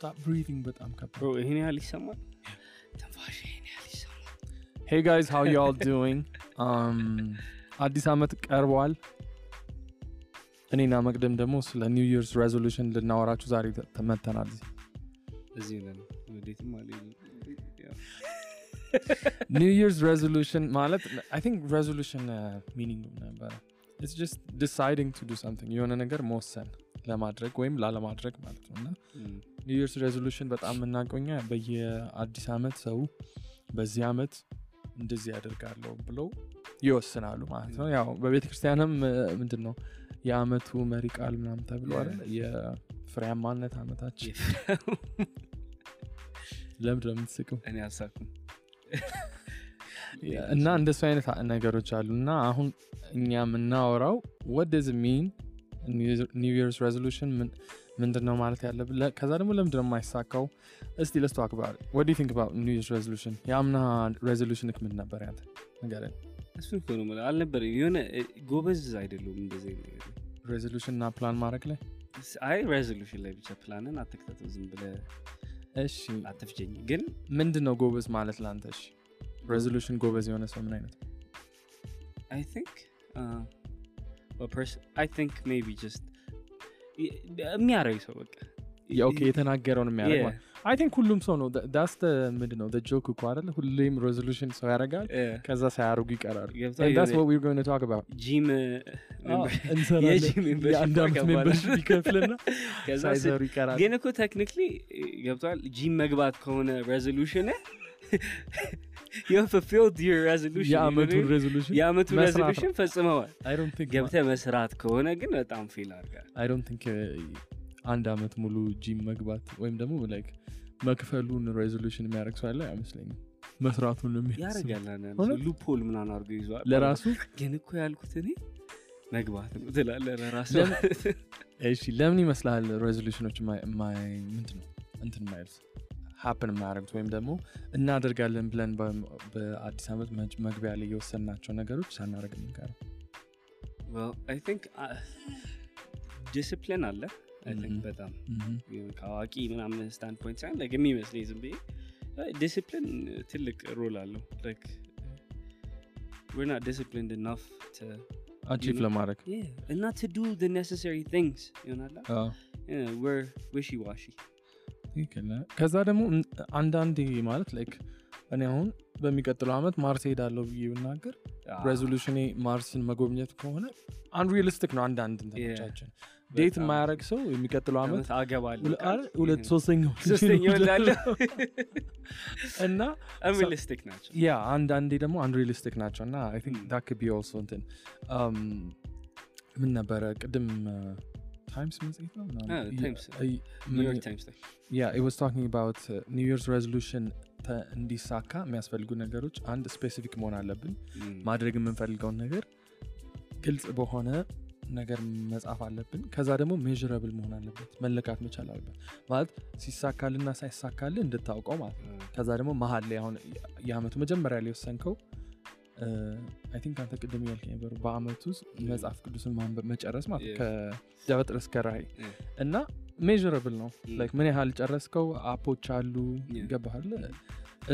Stop breathing በጣም ከባድ ይህን ያህል ይሰማል? ትንፋሽ ይህን ያህል ይሰማል? Hey guys how you all doing አዲስ ዓመት ቀርበዋል እኔና መቅደም ደግሞ ስለ New Year's resolution ልናወራችሁ ዛሬ መጥተናል እዚህ. ወዴትም አለ New Year's resolution ማለት I think resolution meaning ነበረ. It's just deciding to do something የሆነ ነገር መወሰን ለማድረግ ወይም ላለማድረግ ማለት ነው እና ኒው ይርስ ሬዞሉሽን በጣም የምናውቀኛ በየአዲስ ዓመት ሰው በዚህ ዓመት እንደዚህ ያደርጋለሁ ብለው ይወስናሉ ማለት ነው። ያው በቤተ ክርስቲያንም ምንድን ነው የአመቱ መሪ ቃል ምናምን ተብሎ አይደል? የፍሬያማነት አመታችን። ለምድ እኔ አልሳኩም እና እንደሱ አይነት ነገሮች አሉ እና አሁን እኛ የምናወራው ወደ ዝ ሚን ኒው ይርስ ሬዞሉሽን ምንድን ነው ማለት ያለብን ከዛ ደግሞ ለምንድን ነው የማይሳካው? እስቲ ለስቶ አክባር ወዲ ቲንክ ኒው ይርስ ሬዞሉሽን የአምና ሬዞሉሽን ምን ነበር? ያንተ ንገረኝ እሱን እኮ ነው የምልህ። አልነበረም የሆነ ጎበዝ አይደሉም እንደዚህ ነገር። ሬዞሉሽን እና ፕላን ማድረግ ላይ? አይ ሬዞሉሽን ላይ ብቻ ፕላንን አትክተተው ዝም ብለህ እሺ። አትፍጀኝ። ግን ምንድን ነው ጎበዝ ማለት ለአንተ እሺ። Resolution ጎበዝ የሆነ ሰው ምን አይነት? I think uh, a person የሚያረግ ሰው በቃ okay የተናገረውን የሚያደርግ Yeah. I think ሁሉም ሰው ነው does ምንድን ነው joke እኮ አይደለ ሁሌም resolution ሰው ያደርጋል. ከዛ ሳያደርጉ ይቀራሉ። ጂም እንሰራለን። የ gym membership የአንድ ዓመት ታውቃለህ? Membership ይከፍልና ከዛ ሳይሰሩ ይቀራል ግን እኮ technically ገብቷል ጂም መግባት ከሆነ resolution fulfilled your resolution የአመቱን resolution resolution ፈጽመዋል። I don't think ገብተ መስራት ከሆነ ግን በጣም fail አድርጋል uh, አንድ አመት ሙሉ ጂም መግባት ወይም ደግሞ like መክፈሉን resolution የሚያደርግ ሰው ያለ አይመስለኝም። መስራቱን? ሉፖል ምናን አድርገው ይዘዋል። ለራሱ? ግን እኮ ያልኩት እኔ መግባት ነው ትላለ ለራሱ። እሺ ለምን ይመስላል resolution ኦች ምንድን ነው? እንትን ማይሉት happen የማያደርጉት ወይም ደግሞ እናደርጋለን ብለን በአዲስ ዓመት መግቢያ ላይ የወሰንናቸው ነገሮች ሳናደርግ የምንቀረው? Well, I think discipline አለ። I think Mhm. በጣም Mhm. የሆነ ከአዋቂ ምናምን standpoint ሳይሆን የሚመስለኝ ዝም ብዬ ዲስፕሊን ትልቅ role አለው። Like we're not disciplined enough to achieve ለማድረግ. Yeah and not to do the necessary things ይሆናላ yeah, we're ከዛ ደግሞ አንዳንዴ ማለት like እኔ አሁን በሚቀጥለው ዓመት ማርስ ሄዳለሁ ብዬ ብናገር resolution ኔ ማርስን መጎብኘት ከሆነ unrealistic ነው አንዳንድ እንትኖቻችን። date የማያደረግ ሰው የሚቀጥለው ዓመት ሁለት ሶስተኛው እና unrealistic ናቸው። Yeah አንዳንዴ ደግሞ unrealistic ናቸው እና be also እንትን። um, ምን ነበረ ቅድም ታይምስ መጽሔት ነው new year uh, new year's resolution ተ- እንዲሳካ የሚያስፈልጉ ነገሮች አንድ specific መሆን አለብን። Mm. ማድረግ የምንፈልገውን ነገር ግልጽ በሆነ ነገር መጻፍ አለብን። ከዛ ደግሞ measurable መሆን አለበት መለካት መቻል አለበት ማለት ሲሳካልና ሳይሳካል እንድታውቀው ማለት ነው። ከዛ ደግሞ መሀል ላይ አሁን የአመቱ መጀመሪያ ላይ የወሰንከው I think አንተ ቅድም ያልክ ነበሩ በአመቱ ውስጥ መጽሐፍ ቅዱስን ማንበብ መጨረስ ማለት. ከዘፍጥረት እስከ ራእይ. እና measurable ነው. like ምን ያህል ጨረስከው app ኦች አሉ. ይገባሃል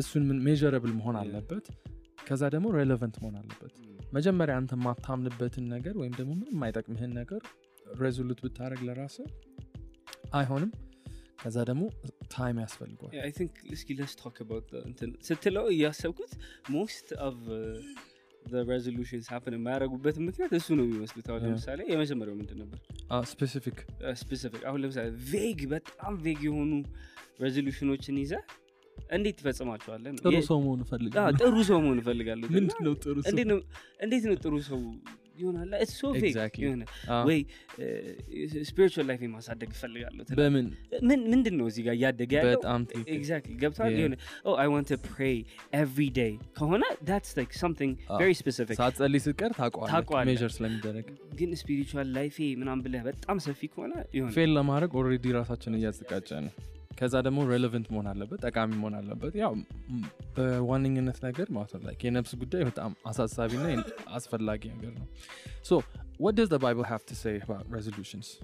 እሱን measurable መሆን. አለበት ከዛ ደግሞ relevant መሆን አለበት መጀመሪያ አንተ የማታምንበትን ነገር ወይም ደግሞ ምንም የማይጠቅምህን ነገር resolute ብታደረግ ለራስ አይሆንም ከዛ ደግሞ time እስኪ ስትለው እያሰብኩት uh, the resolutions happen የማያደርጉበት ምክንያት እሱ ነው የሚመስሉት። አሁን. ለምሳሌ የመጀመሪያው ምንድን ነበር? Specific specific አሁን ለምሳሌ vague በጣም vague የሆኑ resolution ኦችን ይዘ እንዴት ትፈጽማቸዋለን ጥሩ ሰው መሆን እፈልጋለሁ። ጥሩ ሰው መሆን እፈልጋለሁ። እንዴት ነው ጥሩ ሰው ይሆናል አዎ። ወይ spiritual life ማሳደግ እፈልጋለሁ በምን? ምን ምንድን ነው እዚህ ጋር እያደገ ያለው? በጣም ትክክል. Exactly ገብቷል Yeah. የሆነ oh I want to pray every day ከሆነ that's like something አዎ። Very specific ሳትጸልይ ስትቀር measure ስለሚደረግ ግን spiritual life ኤ ምናም ብለህ በጣም ሰፊ ከሆነ fail ለማድረግ already ራሳችን እያዘጋጀ ነው ከዛ ደግሞ relevant መሆን አለበት ጠቃሚ መሆን አለበት። ያው በዋነኝነት ነገር ማለት ነው የነፍስ ጉዳይ በጣም አሳሳቢና አስፈላጊ ነገር ነው። So what does the bible have to say about resolutions?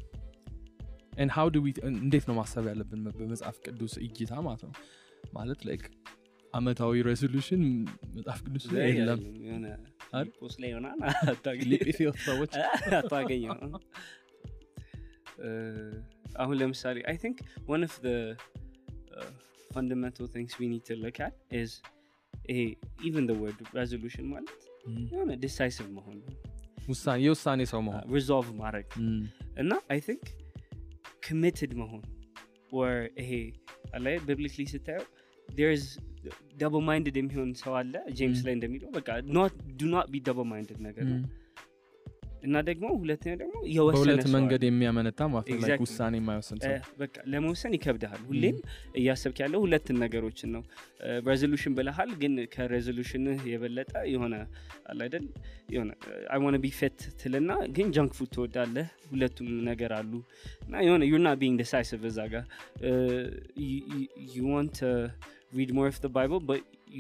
And how do we እንዴት ነው ማሰብ ያለብን በመጽሐፍ ቅዱስ እይታ ማለት ነው? ማለት like አመታዊ resolution መጽሐፍ ቅዱስ ላይ የለም። ላይ ይሆናል። ሰዎች አታገኘው አሁን ለምሳሌ I think one of the uh, fundamental things we need to look at is ይሄ even the word resolution ማለት የሆነ decisive መሆን ውሳኔ የውሳኔ ሰው መሆን resolve ማድረግ Mm. እና I think committed መሆን ወር ይሄ አለ biblically ስታየው there's double minded የሚሆን ሰው አለ James Mm. ላይ እንደሚለው በቃ do not be double minded ነገር ነው Mm. እና ደግሞ ሁለተኛ ደግሞ የወሰነ መንገድ የሚያመነታ. ውሳኔ የማይወስን በቃ ለመወሰን ይከብድሃል። ሁሌም እያሰብክ ያለው ሁለትን ነገሮችን ነው። resolution ብለሃል ግን ከ resolution ህ የበለጠ የሆነ አይደል? የሆነ I be fit ትልና ግን junk food ትወዳለህ? ሁለቱም ነገር አሉ። እና የሆነ you're not being decisive እዛ ጋር። you want read more of Bible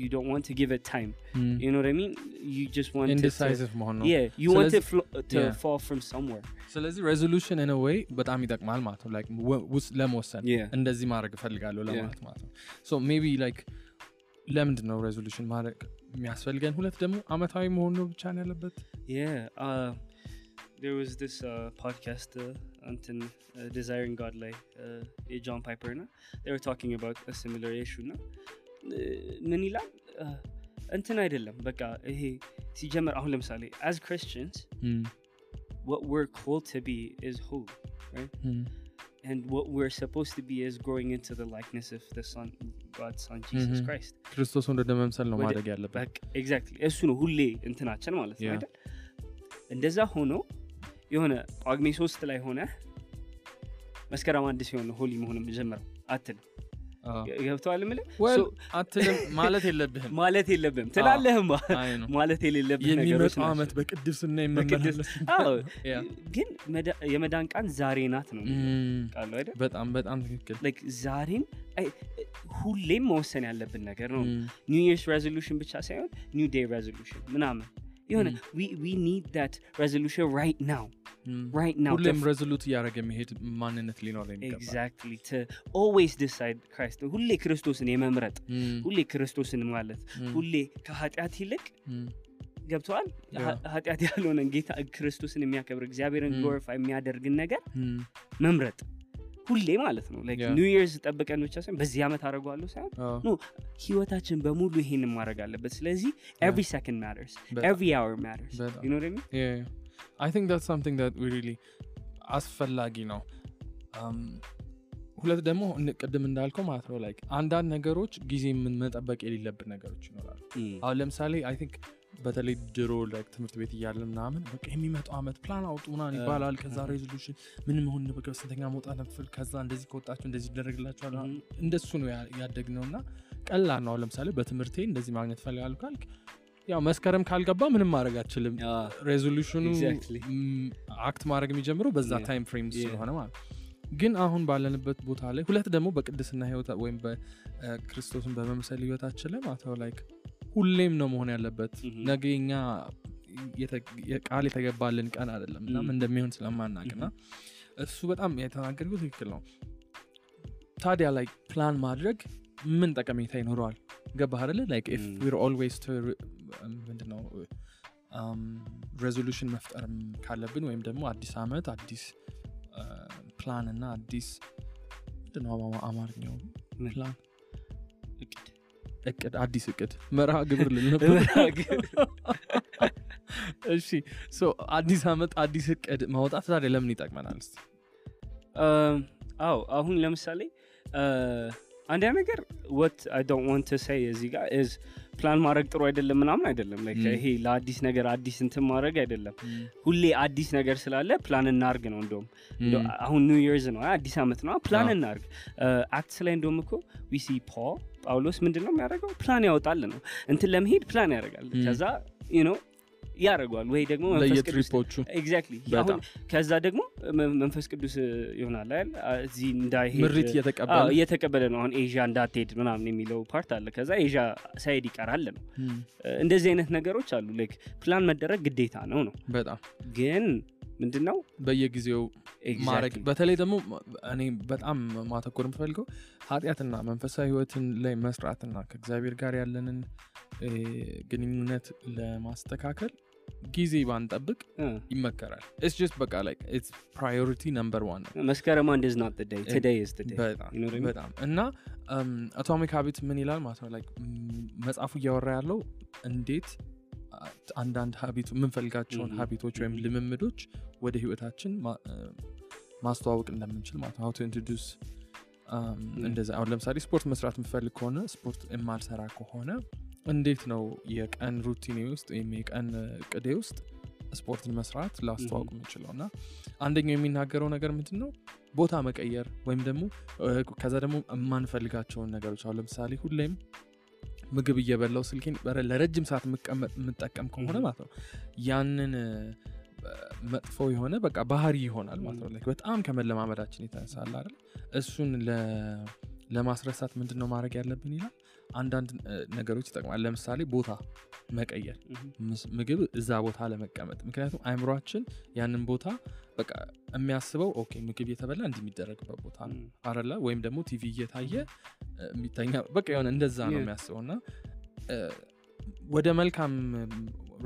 you don't want to give it time Mm. you know mean you just want indecisive መሆን ነው Yeah, you want ስለዚህ- to flo- to Yeah. fall from somewhere. ስለዚህ resolution in way በጣም ይጠቅማል ማለት ነው like ወ- ውስ- ለመወሰን. እንደዚህ ማድረግ እፈልጋለሁ ለማለት ማለት ነው so maybe like ለምንድን ነው resolution ማድረግ የሚያስፈልገን ሁለት ደግሞ አመታዊ መሆን ነው ብቻ ነው ያለበት Yeah, uh, there was this uh, podcast, uh, uh, Desiring God, like uh, a John Piper, na? they were talking about a similar issue. Na? ምን ይላል? እንትን አይደለም። በቃ ይሄ ሲጀመር አሁን ለምሳሌ as Christians Mm. what we're called to be is holy Mm. and what we're supposed to be is growing into the likeness of the son God's son Jesus Mhm. Christ. ክርስቶስ ወደ መምሰል ነው ማድረግ ያለበት. exactly እሱ ነው ሁሌ እንትናችን ማለት ነው Yeah. አይደል? እንደዛ ሆኖ የሆነ ጳጉሜ ሶስት ላይ ሆነ መስከረም አንድ ሲሆን holy መሆን የምጀምረው አትልም ገብቶሃል ምል Well, አትልም ማለት የለብህም። ማለት አይ ነው። ማለት የሌለብህ ነገሮች የሚመጣው አመት በቅድስና Yeah. ግን መዳ- የመዳን ቀን ዛሬ ናት ነው. ቃሉ አይደል? በጣም በጣም ትክክል። ዛሬን ሁሌም መወሰን ያለብን ነገር ነው. New Year's resolution ብቻ ሳይሆን new day resolution ምናምን የሆነ need that resolution right now right now. ሁሌም resolute እያደረገ መሄድ ማንነት exactly. To always decide Christ ሁሌ ክርስቶስን የመምረጥ ሁሌ ክርስቶስን ማለት ሁሌ ከኃጢአት ይልቅ ገብቶሃል. ኃጢአት ያልሆነን ጌታ ክርስቶስን የሚያከብር እግዚአብሔርን. glorify የሚያደርግን ነገር መምረጥ ሁሌ ማለት ነው. New Year's ጠብቀን ብቻ ሳይሆን በዚህ ዓመት አደርገዋለሁ ሳይሆን no ህይወታችን በሙሉ ይሄን ማድረግ አለበት። ስለዚህ every second matters every hour matters? I think that something that really አስፈላጊ ነው። Um, ሁለት ደግሞ ቅድም እንዳልከው ማለት ነው like አንዳንድ ነገሮች ጊዜ መጠበቅ የሌለብን ነገሮች ይኖራሉ። አሁን ለምሳሌ I think በተለይ ድሮ ትምህርት ቤት እያለ ምናምን በቃ የሚመጣው አመት ፕላን አውጡ ምናምን ይባላል ከዛ. resolution ምን መሆን በቃ ስንተኛ መውጣት ነፍል ከዛ እንደዚህ ከወጣችሁ እንደዚህ ይደረግላችኋል. እንደሱ ነው ያደግነው እና ቀላል ነው ለምሳሌ በትምህርቴ እንደዚህ ማግኘት ፈልጋለሁ ካልክ ያው መስከረም ካልገባ ምንም ማድረግ አችልም resolution ኑ. act ማድረግ የሚጀምረው በዛ. time frame. ስለሆነ ማለት ግን አሁን ባለንበት ቦታ ላይ ሁለት ደግሞ በቅድስና ህይወት ወይም በክርስቶስን በመምሰል ህይወታችን ላይ ነው like ሁሌም ነው መሆን ያለበት. ነገ እኛ ቃል የተገባልን ቀን አይደለም እናም. እንደሚሆን ስለማናቅ እና እሱ በጣም የተናገርኩት ትክክል ነው ታዲያ like plan ማድረግ ምን ጠቀሜታ ይኖረዋል ገባህ አይደለ like if. we're always ምንድነው resolution መፍጠርም ካለብን ወይም ደግሞ አዲስ አመት አዲስ ፕላን እና አዲስ አማ- አማርኛው? ፕላን እቅድ አዲስ እቅድ መርሃ ግብር ልል ነበር መርሃ ግብር። እሺ አዲስ አመት አዲስ እቅድ ማውጣት ታዲያ ለምን ይጠቅመናል? አዎ አሁን ለምሳሌ አንዲያ ነገር what I don't want to say እዚህ ጋር is plan ማድረግ ጥሩ አይደለም ምናምን አይደለም. ይሄ ለአዲስ ነገር አዲስ እንትን ማድረግ አይደለም። ሁሌ አዲስ ነገር ስላለ ፕላን እናርግ ነው እንደውም። እንደው አሁን New Year's ነው አዲስ ዓመት ነው። ፕላን እናርግ። Acts ላይ እንደውም እኮ we see Paul ጳውሎስ ምንድን ነው የሚያደርገው? ፕላን ያወጣል ነው። እንትን ለመሄድ ፕላን ያደርጋል. ከዛ ነው ያደርገዋል ወይ ደግሞ exactly ከዛ ደግሞ መንፈስ ቅዱስ ይሆናል አይደል? እዚህ እንዳይሄድ እየተቀበለ ነው። አሁን ኤዥያ እንዳትሄድ ምናምን የሚለው part አለ። ከዛ ኤዥያ ሳይሄድ ይቀራል ነው. እንደዚህ አይነት ነገሮች አሉ። like plan መደረግ ግዴታ ነው ነው። በጣም ግን ምንድን ነው በየጊዜው ማድረግ. በተለይ ደግሞ እኔ በጣም ማተኮር የምፈልገው ኃጢአትና መንፈሳዊ ህይወትን ላይ መስራትና ከእግዚአብሔር ጋር ያለንን ግንኙነት ለማስተካከል ጊዜ ባንጠብቅ ይመከራል። just በቃ like priority number one ነው። በጣም? በጣም እና Atomic Habit ምን ይላል ማለት ነው? መጽሐፉ እያወራ ያለው እንዴት አንዳንድ habit ቱ የምንፈልጋቸውን. habit ቶች ወይም. ልምምዶች ወደ ህይወታችን ማስተዋወቅ እንደምንችል ማለት ነው። how to introduce እንደዚ አሁን ለምሳሌ ስፖርት መስራት የምፈልግ ከሆነ ስፖርት የማልሰራ ከሆነ እንዴት ነው የቀን ሩቲኔ ውስጥ ወይም የቀን ቅዴ ውስጥ ስፖርትን መስራት ላስተዋውቅ የምችለው? እና አንደኛው የሚናገረው ነገር ምንድን ነው ቦታ መቀየር ወይም ደግሞ ከዛ ደግሞ የማንፈልጋቸውን ነገሮች አሁን ለምሳሌ ሁሌም ምግብ እየበላው ስልኬን ለረጅም ሰዓት የምጠቀም ከሆነ. ማለት ነው። ያንን መጥፎ የሆነ በቃ ባህሪ ይሆናል ማለት ነው። በጣም ከመለማመዳችን የተነሳል አይደል? እሱን ለማስረሳት ምንድን ነው ማድረግ ያለብን ይላል? አንዳንድ ነገሮች ይጠቅማል። ለምሳሌ ቦታ መቀየር። ምግብ እዛ ቦታ ለመቀመጥ። ምክንያቱም አእምሯችን ያንን ቦታ በቃ የሚያስበው okay ምግብ እየተበላ እንዲህ የሚደረግበት ቦታ ነው. አረላ ወይም ደግሞ ቲቪ እየታየ የሚተኛ በቃ የሆነ እንደዛ ነው. የሚያስበው እና ወደ መልካም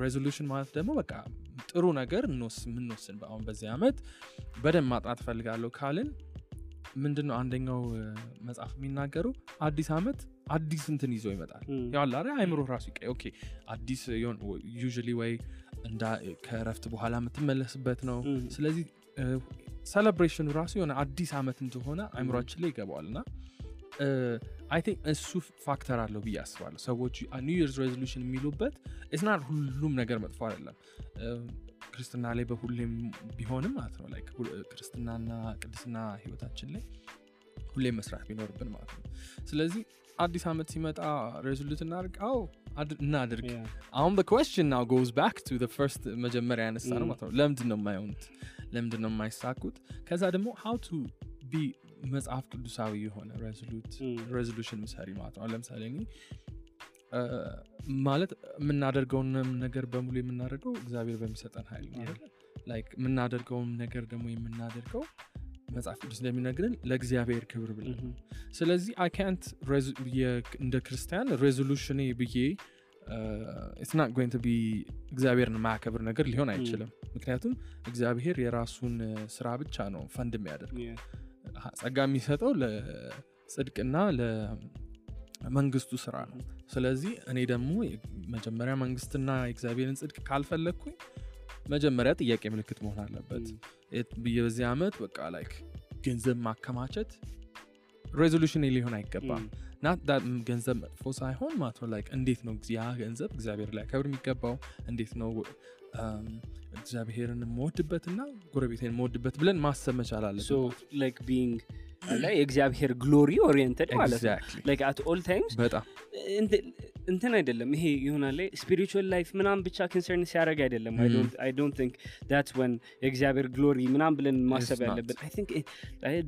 resolution ማለት ደግሞ በቃ ጥሩ ነገር የምንወስን አሁን በዚህ ዓመት በደንብ ማጥናት እፈልጋለሁ ካልን ምንድን ነው አንደኛው መጽሐፍ የሚናገሩ አዲስ ዓመት አዲስ እንትን ይዞ ይመጣል Mm. ያው አለ አይምሮ ራሱ ይቀ okay አዲስ usually ወይ እንዳ ከረፍት በኋላ የምትመለስበት ነው Mm. ስለዚህ celebration ኑ ራሱ የሆነ አዲስ ዓመት እንደሆነ አይምሯችን ላይ ይገባዋል እና I think እሱ factor አለው ብዬ አስባለሁ። ሰዎች New Year's resolution የሚሉበት it's not ሁሉም ነገር መጥፎ አይደለም። ክርስትና ላይ በሁሌም ቢሆንም ማለት ነው like ክርስትናና ቅድስና ህይወታችን ላይ ሁሌም መስራት ቢኖርብን ማለት ነው። ስለዚህ አዲስ ዓመት ሲመጣ resolute እናድርግ። አዎ እናድርግ. አሁን now goes back to the first መጀመሪያ ያነሳ ነው Mm. ማለት ነው። ለምንድን ነው የማይሆኑት? ለምንድን ነው የማይሳኩት? ከዛ ደግሞ how to be መጽሐፍ ቅዱሳዊ የሆነ. resolution ምሰሪ ማለት ነው ለምሳሌ እኔ ማለት የምናደርገውን ነገር በሙሉ የምናደርገው እግዚአብሔር በሚሰጠን. አይደለ? like የምናደርገውን ነገር ደግሞ የምናደርገው መጽሐፍ ቅዱስ እንደሚነግርን ለእግዚአብሔር ክብር ብለን. ስለዚህ አይ ካንት እንደ ክርስቲያን resolution ኔ ብዬ it's not going to be እግዚአብሔርን ማያከብር ነገር ሊሆን አይችልም ምክንያቱም እግዚአብሔር የራሱን ስራ ብቻ ነው ፈንድ የሚያደርግ Yeah. ጸጋ የሚሰጠው ለጽድቅና ለመንግስቱ ስራ ነው። ስለዚህ እኔ ደግሞ መጀመሪያ መንግስትና የእግዚአብሔርን ጽድቅ ካልፈለግኩኝ መጀመሪያ ጥያቄ ምልክት መሆን አለበት። ብዬ በዚህ ዓመት በቃ like ገንዘብ ማከማቸት resolution ሊሆን አይገባም. not ገንዘብ መጥፎ ሳይሆን ማለት ነው like እንዴት ነው ያ ገንዘብ እግዚአብሔር ሊከብር የሚገባው? እንዴት ነው እግዚአብሔርን የምወድበትና ጎረቤቴን የምወድበት ብለን ማሰብ መቻል being አለ የእግዚአብሔር glory oriented ማለት ነው። Exactly. like at all times በጣም እንት- እንትን አይደለም። ይሄ ይሆናል spiritual life ምናም ብቻ concern ሲያደርግ አይደለም። I don't think that's when የእግዚአብሔር glory ምናም ብለን ማሰብ not. ያለብን። I think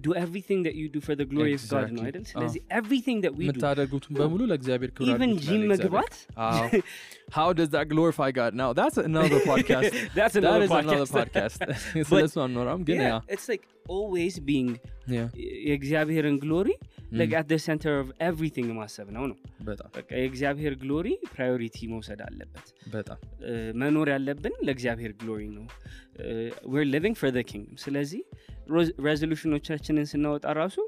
do everything that you do for glory of God ነው Exactly. አይደል? ስለዚህ everything that we do የምታደርጉትን በሙሉ ለእግዚአብሔር ክብር even አድርጉት ጂም ይላል መግባት? እግዚአብሔር። አዎ። how does that glorify God? Now that's another podcast. That's that another is another podcast. podcast. ስለሱ አናወራም ግን yeah yeah. it's like always being ያ የእግዚአብሔር glory at the center of everything ማሰብ ነው ነው? በቃ የእግዚአብሔር glory priority መውሰድ አለበት። በጣም መኖር ያለብን ለእግዚአብሔር glory ነው። we're living for the kingdom ስለዚህ resolution ኦቻችንን ስናወጣ ራሱ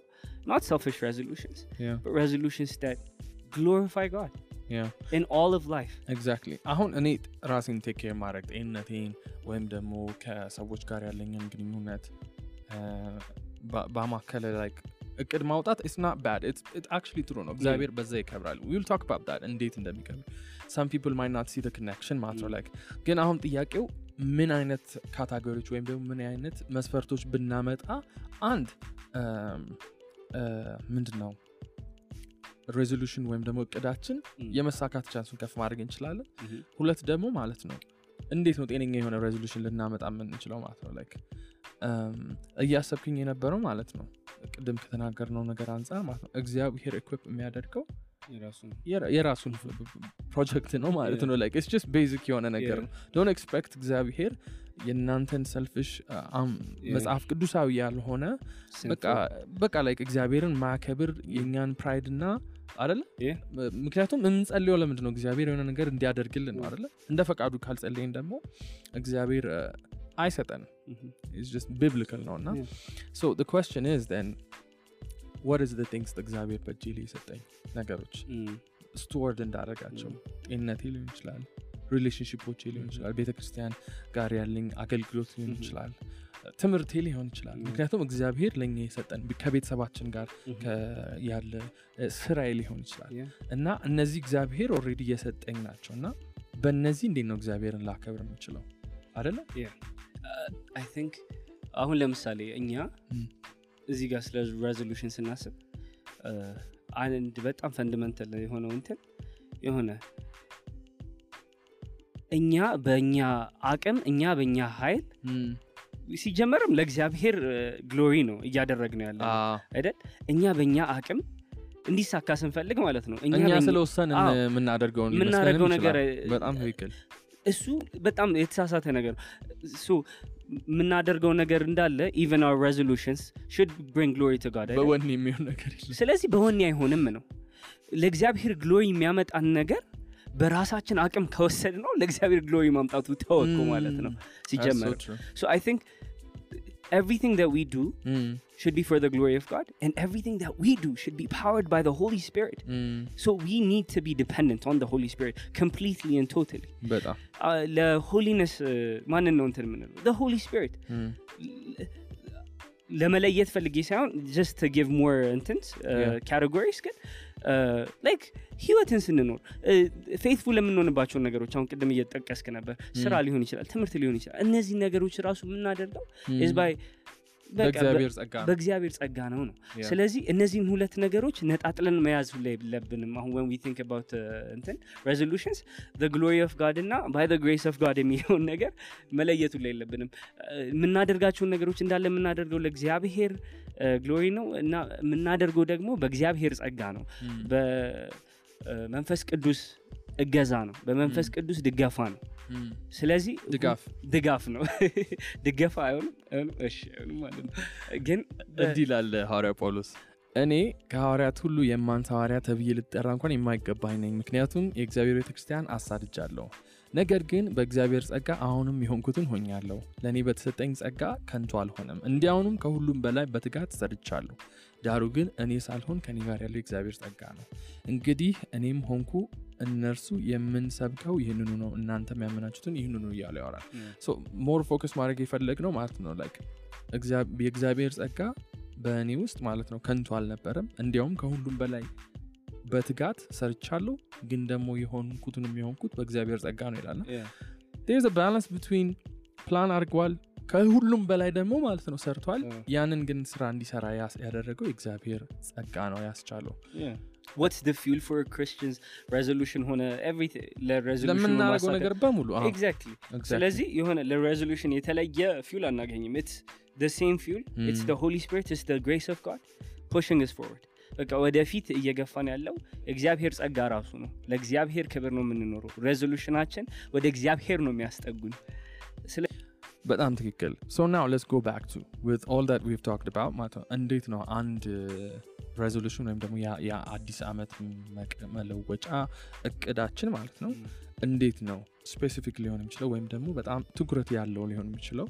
not selfish resolutions yeah but resolutions that glorify God yeah in all of life. exactly አሁን እኔ ራሴን take care ማድረግ ጤንነቴን ወይም ደግሞ ከሰዎች ጋር ያለኝን ግንኙነት ባ- ባማከለ like እቅድ ማውጣት not bad actually ጥሩ ነው. እግዚአብሔር በዛ ይከብራል. we'll talk about that እንዴት እንደሚከብር some people might not see connection ነው like ግን አሁን ጥያቄው ምን አይነት category ዎች ወይም ደግሞ ምን አይነት መስፈርቶች ብናመጣ አንድ ምንድን ነው resolution ወይም ደግሞ እቅዳችን Mm. የመሳካት chance ኡን ከፍ ማድረግ እንችላለን። Mhm. ሁለት ደግሞ ማለት ነው እንዴት ነው ጤነኛ የሆነ resolution ልናመጣ የምንችለው ማለት ነው? like እያሰብክኝ የነበረው ማለት ነው ቅድም ከተናገርነው ነገር አንጻር ማለት ነው እግዚአብሔር equip የሚያደርገው የራሱን ፕሮጀክት ነው ማለት ነው like it's basic የሆነ ነገር. ነው don't expect እግዚአብሔር የእናንተን selfish. መጽሐፍ ቅዱሳዊ ያልሆነ በቃ sinful. በቃ like እግዚአብሔርን ማከብር የእኛን pride እና አደለ. ምክንያቱም የምንጸልየው ለምንድን ነው እግዚአብሔር የሆነ ነገር እንዲያደርግልን ነው አደለ እንደ ፈቃዱ ካልጸለይን ደግሞ እግዚአብሔር It's just biblical ነው እና the question is then what is the things እግዚአብሔር በእጄ ላይ የሰጠኝ ነገሮች. steward እንዳደረጋቸው ጤንነቴ ሊሆን ይችላል relationship ኦቼ ሊሆን ይችላል ቤተ ክርስቲያን ጋር ያለኝ አገልግሎት ሊሆን Mhm. ይችላል ትምህርቴ ሊሆን ይችላል. ምክንያቱም እግዚአብሔር ለእኛ የሰጠን ከቤተሰባችን ጋር ያለ ስራዬ ሊሆን ይችላል. እና እነዚህ እግዚአብሔር already እየሰጠኝ ናቸው እና በእነዚህ እንዴት ነው እግዚአብሔርን ላከብር የምችለው? አደለ I think አሁን ለምሳሌ እኛ. እዚህ ጋር ስለ resolution ስናስብ አንድ በጣም fundamental የሆነው እንትን የሆነ እኛ በእኛ አቅም እኛ በእኛ ኃይል ሲጀመርም ለእግዚአብሔር glory ነው እያደረግ ነው ያለ አይደል? እኛ በእኛ አቅም እንዲሳካ ስንፈልግ ማለት ነው። እኛ ስለወሰን የምናደርገው ነገር በጣም ትክክል እሱ በጣም የተሳሳተ ነገር ነው። የምናደርገው ነገር እንዳለ even our resolutions should bring glory to God በወን የሚሆን ነገር ስለዚህ በወኔ አይሆንም ነው። ለእግዚአብሔር glory የሚያመጣን ነገር በራሳችን አቅም ከወሰድ ነው ለእግዚአብሔር glory ማምጣቱ ተወቁ ማለት ነው ሲጀመር። True. so i think everything that we do Mm, should be for the glory of god and everything that we do should be powered by the holy spirit mm, so we need to be dependent on the holy spirit completely and totally በጣም uh, ለሆሊነስ ማንን ነው እንትን የምንለው the holy spirit Mm, ለመለየት ፈልጌ ሳይሆን ጀስት ቱ ጊቭ ሞር እንትንስ Yeah. ካቴጎሪስ ግን ላይክ ህይወትን ስንኖር ፌትፉል የምንሆንባቸውን ነገሮች አሁን ቅድም እየጠቀስክ ነበር ስራ ሊሆን ይችላል ትምህርት ሊሆን ይችላል እነዚህ ነገሮች ራሱ የምናደርገው mm. is by በቃ በእግዚአብሔር ጸጋ ነው። በእግዚአብሔር ጸጋ ነው ነው. ስለዚህ እነዚህን ሁለት ነገሮች ነጣጥለን መያዝ ሁላ የለብንም አሁን when we think about uh, እንትን resolutions the glory of God እና by the grace of God የሚለውን ነገር መለየት ሁላ የለብንም Uh, የምናደርጋቸውን ነገሮች እንዳለ የምናደርገው ለእግዚአብሔር ግሎሪ ነው እና የምናደርገው ደግሞ በእግዚአብሔር ጸጋ ነው በመንፈስ ቅዱስ እገዛ ነው በመንፈስ ቅዱስ ድጋፋ ነው. ስለዚህ ድጋፍ። ድጋፍ ነው። ድገፋ አይሆንም ማለት ነው። ግን እንዲህ ላለ ሐዋርያ ጳውሎስ እኔ ከሐዋርያት ሁሉ የማንስ ሐዋርያ ተብዬ ልጠራ እንኳን የማይገባኝ ነኝ። ምክንያቱም የእግዚአብሔር ቤተክርስቲያን አሳድጃለሁ። ነገር ግን በእግዚአብሔር ጸጋ አሁንም የሆንኩትን ሆኛለሁ። ለእኔ በተሰጠኝ ጸጋ ከንቱ አልሆነም። እንዲያውኑም ከሁሉም በላይ በትጋት ሰርቻለሁ ዳሩ ግን እኔ ሳልሆን ከኔ ጋር ያለው የእግዚአብሔር ጸጋ ነው። እንግዲህ እኔም ሆንኩ እነርሱ የምንሰብከው ይህንኑ ነው እናንተም ያመናችሁትን ይህንኑ እያሉ ያወራል። more focus ማድረግ የፈለግ ነው ማለት ነው like የእግዚአብሔር ጸጋ በእኔ ውስጥ ማለት ነው ከንቱ አልነበረም። እንዲያውም ከሁሉም በላይ በትጋት ሰርቻለሁ ግን ደግሞ የሆንኩትን የሚሆንኩት በእግዚአብሔር ጸጋ ነው ይላል። balance between plan አድርገዋል ከሁሉም በላይ ደግሞ ማለት ነው ሰርቷል። ያንን ግን ስራ እንዲሰራ ያደረገው የእግዚአብሔር ጸጋ ነው ያስቻለው what's the fuel for Christians resolution ሆነ ለ resolution ለምናደርገው ነገር በሙሉ? አዎ፣ exactly exactly። ስለዚህ የሆነ ለ resolution የተለየ fuel አናገኝም. it's the same fuel it's the Holy Spirit it's the grace of God pushing us forward በቃ ወደፊት እየገፋን ያለው እግዚአብሔር ጸጋ ራሱ ነው። ለእግዚአብሔር ክብር ነው የምንኖረው። resolution አችን ወደ እግዚአብሔር ነው የሚያስጠጉን። በጣም ትክክል። so now let's go back to with all that we've talked about ማለት ነው እንዴት ነው አንድ resolution ወይም ደግሞ የአዲስ ዓመት መለወጫ እቅዳችን ማለት ነው እንዴት ነው specific ሊሆን የሚችለው ወይም ደግሞ በጣም ትኩረት ያለው ሊሆን የሚችለው?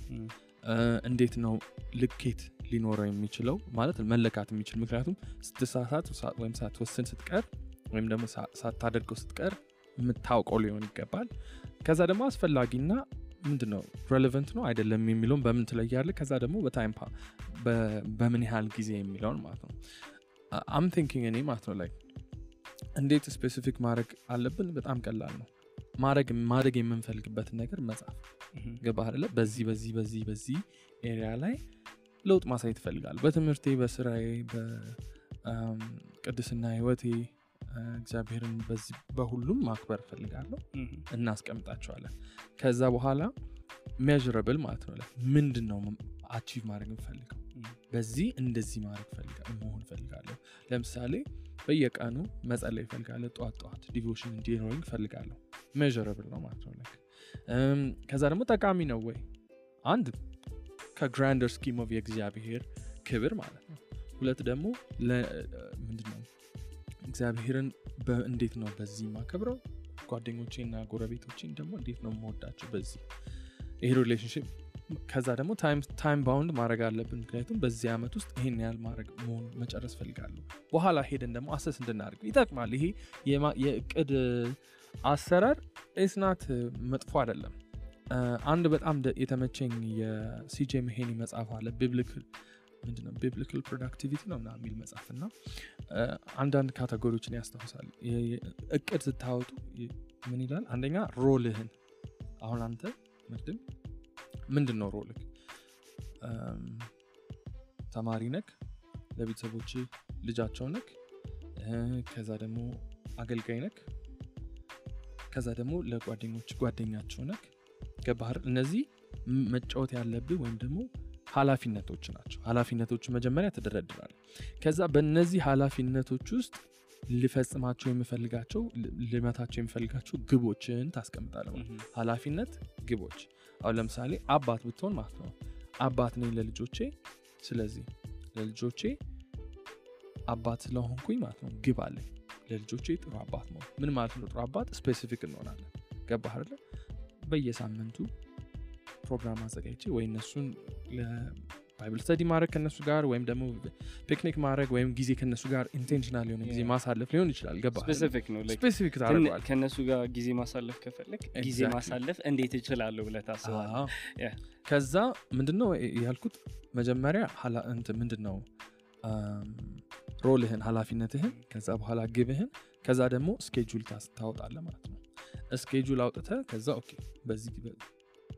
እንዴት ነው ልኬት ሊኖረው የሚችለው ማለት መለካት የሚችል? ምክንያቱም ስትሳሳት ወይም ሳትወስን ስትቀር ወይም ደግሞ ሳታደርገው ስትቀር የምታውቀው ሊሆን ይገባል። ከዛ ደግሞ አስፈላጊና ምንድን ነው relevant ነው አይደለም የሚለውን በምን ትለያለህ ከዛ ደግሞ በ time በምን ያህል ጊዜ የሚለውን ማለት ነው I'm thinking እኔ ማለት ነው ላይ እንዴት specific ማድረግ አለብን? በጣም ቀላል ነው። ማድረግ የምንፈልግበትን ነገር መጻፍ። ገባህ አይደለ? በዚህ በዚህ በዚህ በዚህ area ላይ ለውጥ ማሳየት እፈልጋለሁ። በትምህርቴ በስራዬ በቅድስና ህይወቴ እግዚአብሔርን በዚህ በሁሉም ማክበር እፈልጋለሁ። እናስቀምጣቸዋለን። ከዛ በኋላ measurable ማለት ነው። ምንድን ነው achieve ማድረግ የምፈልገው በዚህ እንደዚህ ማድረግ መሆን እፈልጋለሁ። ለምሳሌ በየቀኑ መጸለይ እፈልጋለሁ ጠዋት ጠዋት devotion እንዲኖረኝ እፈልጋለሁ measurable ነው ማለት ነው ከዛ ደግሞ ጠቃሚ ነው ወይ? አንድ ከ grander scheme of የእግዚአብሔር ክብር ማለት ነው። ሁለት ደግሞ ምንድነው? እግዚአብሔርን እንዴት ነው በዚህ ማከብረው ጓደኞቼና ጎረቤቶቼን ደግሞ እንዴት ነው መወዳቸው በዚህ? ይሄ relationship ከዛ ደግሞ time bound ማድረግ አለብን። ምክንያቱም በዚህ ዓመት ውስጥ ይሄን ያህል ማድረግ መሆኑ መጨረስ እፈልጋለሁ በኋላ ሄደን ደግሞ assess እንድናደርግ ይጠቅማል። ይሄ የእቅድ አሰራር ኤስናት መጥፎ አይደለም። አንድ በጣም የተመቸኝ የሲጄ መሄኒ መጽሐፍ አለ። ቢብሊክል ምንድነው? ቢብሊካል ፕሮዳክቲቪቲ ነው ምና የሚል መጽሐፍ እና አንዳንድ ካቴጎሪዎችን ያስታውሳል። እቅድ ስታወጡ ምን ይላል? አንደኛ ሮልህን። አሁን አንተ ምድም ምንድን ነው ሮልክ ተማሪ ነክ ለቤተሰቦች ልጃቸው ነክ ከዛ ደግሞ አገልጋይ ነክ ከዛ ደግሞ ለጓደኞች ጓደኛቸው ነክ ገባህር እነዚህ መጫወት ያለብህ ወይም ደግሞ ሀላፊነቶች ናቸው። ሀላፊነቶቹ መጀመሪያ ትደረድራል ከዛ በእነዚህ ሀላፊነቶች ውስጥ ልፈጽማቸው የምፈልጋቸው ልመታቸው የምፈልጋቸው ግቦችን ታስቀምጣለ ሀላፊነት ግቦች። አሁን ለምሳሌ አባት ብትሆን ማለት ነው አባት ነኝ ለልጆቼ ስለዚህ ለልጆቼ አባት ስለሆንኩኝ ማለት ነው ግብ አለኝ። ለልጆቼ ጥሩ አባት መሆን። ምን ማለት ነው ጥሩ አባት? specific እንሆናለን። ገባህ አይደለ? በየሳምንቱ ፕሮግራም አዘጋጅቼ ወይ እነሱን Bible study ማድረግ ከነሱ ጋር ወይም ደግሞ picnic ማድረግ ወይም ጊዜ ከነሱ ጋር intentional የሆነ ጊዜ ማሳለፍ ሊሆን ይችላል። ገባህ specific ነው specific ታደርገዋለህ ከእነሱ ጋር ጊዜ ማሳለፍ ከፈለግክ ጊዜ ማሳለፍ እንዴት እችላለሁ ብለህ ታስባለህ ከዛ ምንድነው ያልኩት? መጀመሪያ ምንድነው? role ህን ሀላፊነትህን ከዛ በኋላ ግብህን ከዛ ደግሞ schedule ታወጣለህ ማለት ነው። schedule አውጥተህ ከዛ okay በዚህ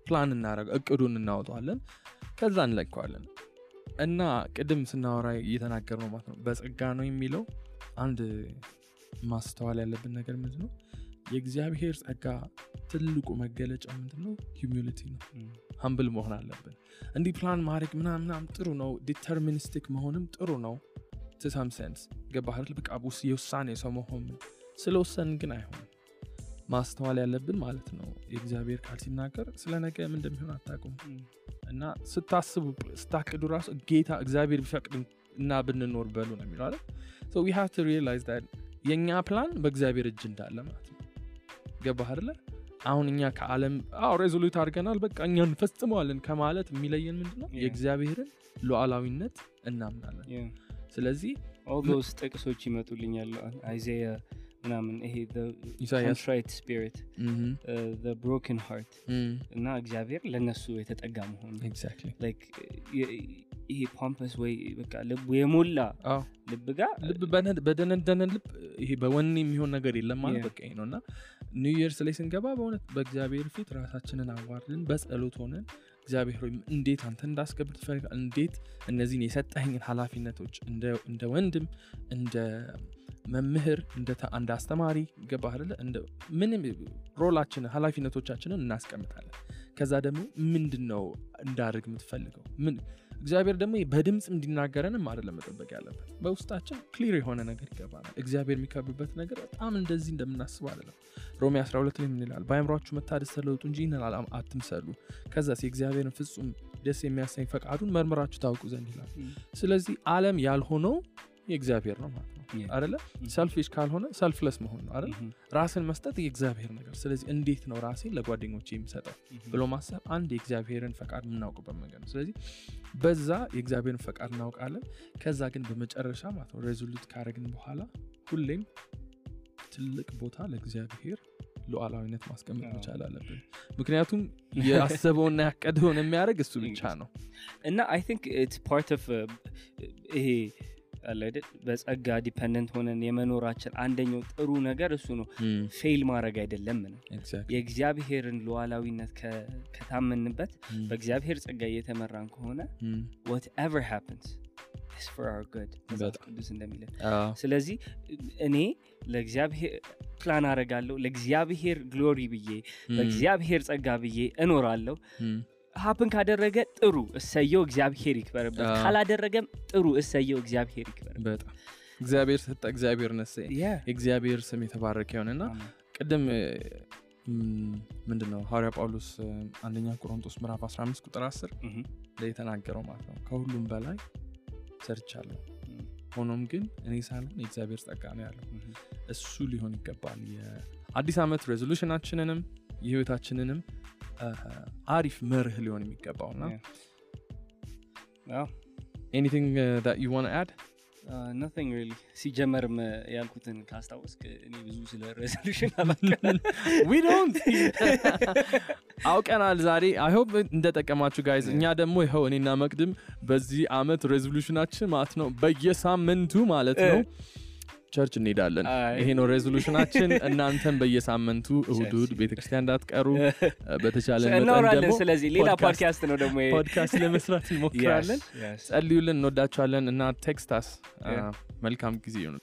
ፕላን እናደረገ እቅዱን እናወጣዋለን ከዛ እንለቀዋለን። እና ቅድም ስናወራ እየተናገር ነው ማለት ነው በጸጋ ነው የሚለው አንድ ማስተዋል ያለብን ነገር ምንድ ነው የእግዚአብሔር ጸጋ ትልቁ መገለጫ ምንድነው? humility ነው። humble መሆን አለብን። እንዲህ ፕላን ማድረግ ምናምናም ጥሩ ነው deterministic መሆንም ጥሩ ነው። to some sense ገባህ በቃ የውሳኔ ሰው መሆን። ስለወሰን ግን አይሆንም ማስተዋል ያለብን ማለት ነው። የእግዚአብሔር ቃል ሲናገር ስለ ነገ ምን እንደሚሆን አታቁም እና ስታስቡ ስታቅዱ ራሱ ጌታ እግዚአብሔር ቢፈቅድ እና ብንኖር በሉ ነው የሚለው ቱ ሪላይዝ የእኛ ፕላን በእግዚአብሔር እጅ እንዳለ ማለት ነው። ገባህ አይደለ? አሁን እኛ ከዓለም አዎ ሬዞሉት አድርገናል በቃ እኛ እንፈጽመዋለን ከማለት የሚለየን ምንድነው? የእግዚአብሔርን ሉዓላዊነት እናምናለን። ስለዚህ ኦልዶስ ጥቅሶች ይመጡልኛል አይዛያ ምናምን ይሄ ኮንትራይት ስፒሪት ብሮክን ሃርት እና እግዚአብሔር ለእነሱ የተጠጋ መሆኑ ይሄ ፖምፐስ ወይ በቃ ልቡ የሞላ ልብ ጋር ልብ በደነደነ ልብ ይሄ በወኔ የሚሆን ነገር የለም ማለት በቃ ነው እና ኒው ይርስ ላይ ስንገባ በእውነት በእግዚአብሔር ፊት ራሳችንን አዋርድን በጸሎት ሆነን እግዚአብሔር ሆይ እንዴት አንተ እንዳስከብር ትፈልጋል እንዴት እነዚህን የሰጠኝን ኃላፊነቶች እንደ ወንድም እንደ መምህር እንደ አስተማሪ ገባህ ምንም ሮላችን ኃላፊነቶቻችንን እናስቀምጣለን። ከዛ ደግሞ ምንድን ነው እንዳድርግ የምትፈልገው? ምን እግዚአብሔር ደግሞ በድምፅ እንዲናገረንም አይደለም መጠበቅ ያለብን በውስጣችን ክሊር የሆነ ነገር ይገባናል። እግዚአብሔር የሚከብበት ነገር በጣም እንደዚህ እንደምናስብ አይደለም። ሮሜ 12 ላይ ምን ይላል? በአይምሯችሁ መታደስ ተለውጡ እንጂ ይህንን አትምሰሉ። ከዛስ የእግዚአብሔርን ፍጹም ደስ የሚያሰኝ ፈቃዱን መርምራችሁ ታውቁ ዘንድ ይላል። ስለዚህ አለም ያልሆነው የእግዚአብሔር ነው ማለት ነው አደለ ሰልፊሽ ካልሆነ ሰልፍለስ መሆን ነው አይደል ራስን መስጠት የእግዚአብሔር ነገር። ስለዚህ እንዴት ነው ራሴን ለጓደኞች የሚሰጠው ብሎ ማሰብ አንድ የእግዚአብሔርን ፈቃድ የምናውቅበት መንገድ ነው። ስለዚህ በዛ የእግዚአብሔርን ፈቃድ እናውቃለን። ከዛ ግን በመጨረሻ ማለት ነው resolute ካረግን በኋላ ሁሌም ትልቅ ቦታ ለእግዚአብሔር ሉዓላዊነት ማስቀመጥ መቻል አለብን። ምክንያቱም የአሰበውና ያቀደውን የሚያደርግ እሱ ብቻ ነው። እና I think part of ይሄ አለይደል በጸጋ ዲፐንደንት ሆነን የመኖራችን አንደኛው ጥሩ ነገር እሱ ነው። ፌል ማድረግ አይደለም ነው። የእግዚአብሔርን ሉዓላዊነት ከታመንበት በእግዚአብሔር ጸጋ እየተመራን ከሆነ ኤቨር ሃፕንስ ቅዱስ እንደሚለን ስለዚህ እኔ ለእግዚአብሔር ፕላን አረጋለሁ ለእግዚአብሔር ግሎሪ ብዬ በእግዚአብሔር ጸጋ ብዬ እኖራለሁ ሀፕን ካደረገ ጥሩ እሰየው እግዚአብሔር ይክበርበት ካላደረገም ጥሩ እሰየው እግዚአብሔር ይክበርበት በጣም እግዚአብሔር ሰጠ እግዚአብሔር ነሰ። የእግዚአብሔር ስም የተባረከ የሆነና ቅድም ምንድን ነው ሐዋርያ ጳውሎስ አንደኛ ቆሮንቶስ ምዕራፍ 15 ቁጥር 10 ምሁም፣ ላይ የተናገረው ማለት ነው። ከሁሉም በላይ ሰርቻለሁ። ሆኖም ግን እኔ ሳልሆን የእግዚአብሔር ጸጋ ነው ያለው። እሱ ሊሆን ይገባል። የአዲስ ዓመት ሬዞሉሽናችንንም የህይወታችንንም አሪፍ መርህ ሊሆን የሚገባው እና አዎ anything you wanna add nothing really ሲጀመርም uh, ያልኩትን ካስታወስክ እኔ ብዙ ስለ resolution አውቀናል ዛሬ። I hope እንደጠቀማችሁ guys እኛ ደግሞ ይኸው እኔና መቅድም በዚህ አመት resolution ኣችን ማለት ነው በየሳምንቱ ማለት ነው church እንሄዳለን። ይሄ ነው resolution ኣችን። እናንተን በየሳምንቱ እሁድ እሁድ ቤተክርስቲያን እንዳትቀሩ። በተቻለ መጠን ደግሞ ስለዚህ ሌላ podcast- ነው ደግሞ ፖድካስት ለመስራት እንሞክራለን. ጸልዩልን። እንወዳችኋለን። እና text us. መልካም ጊዜ ይሆኑ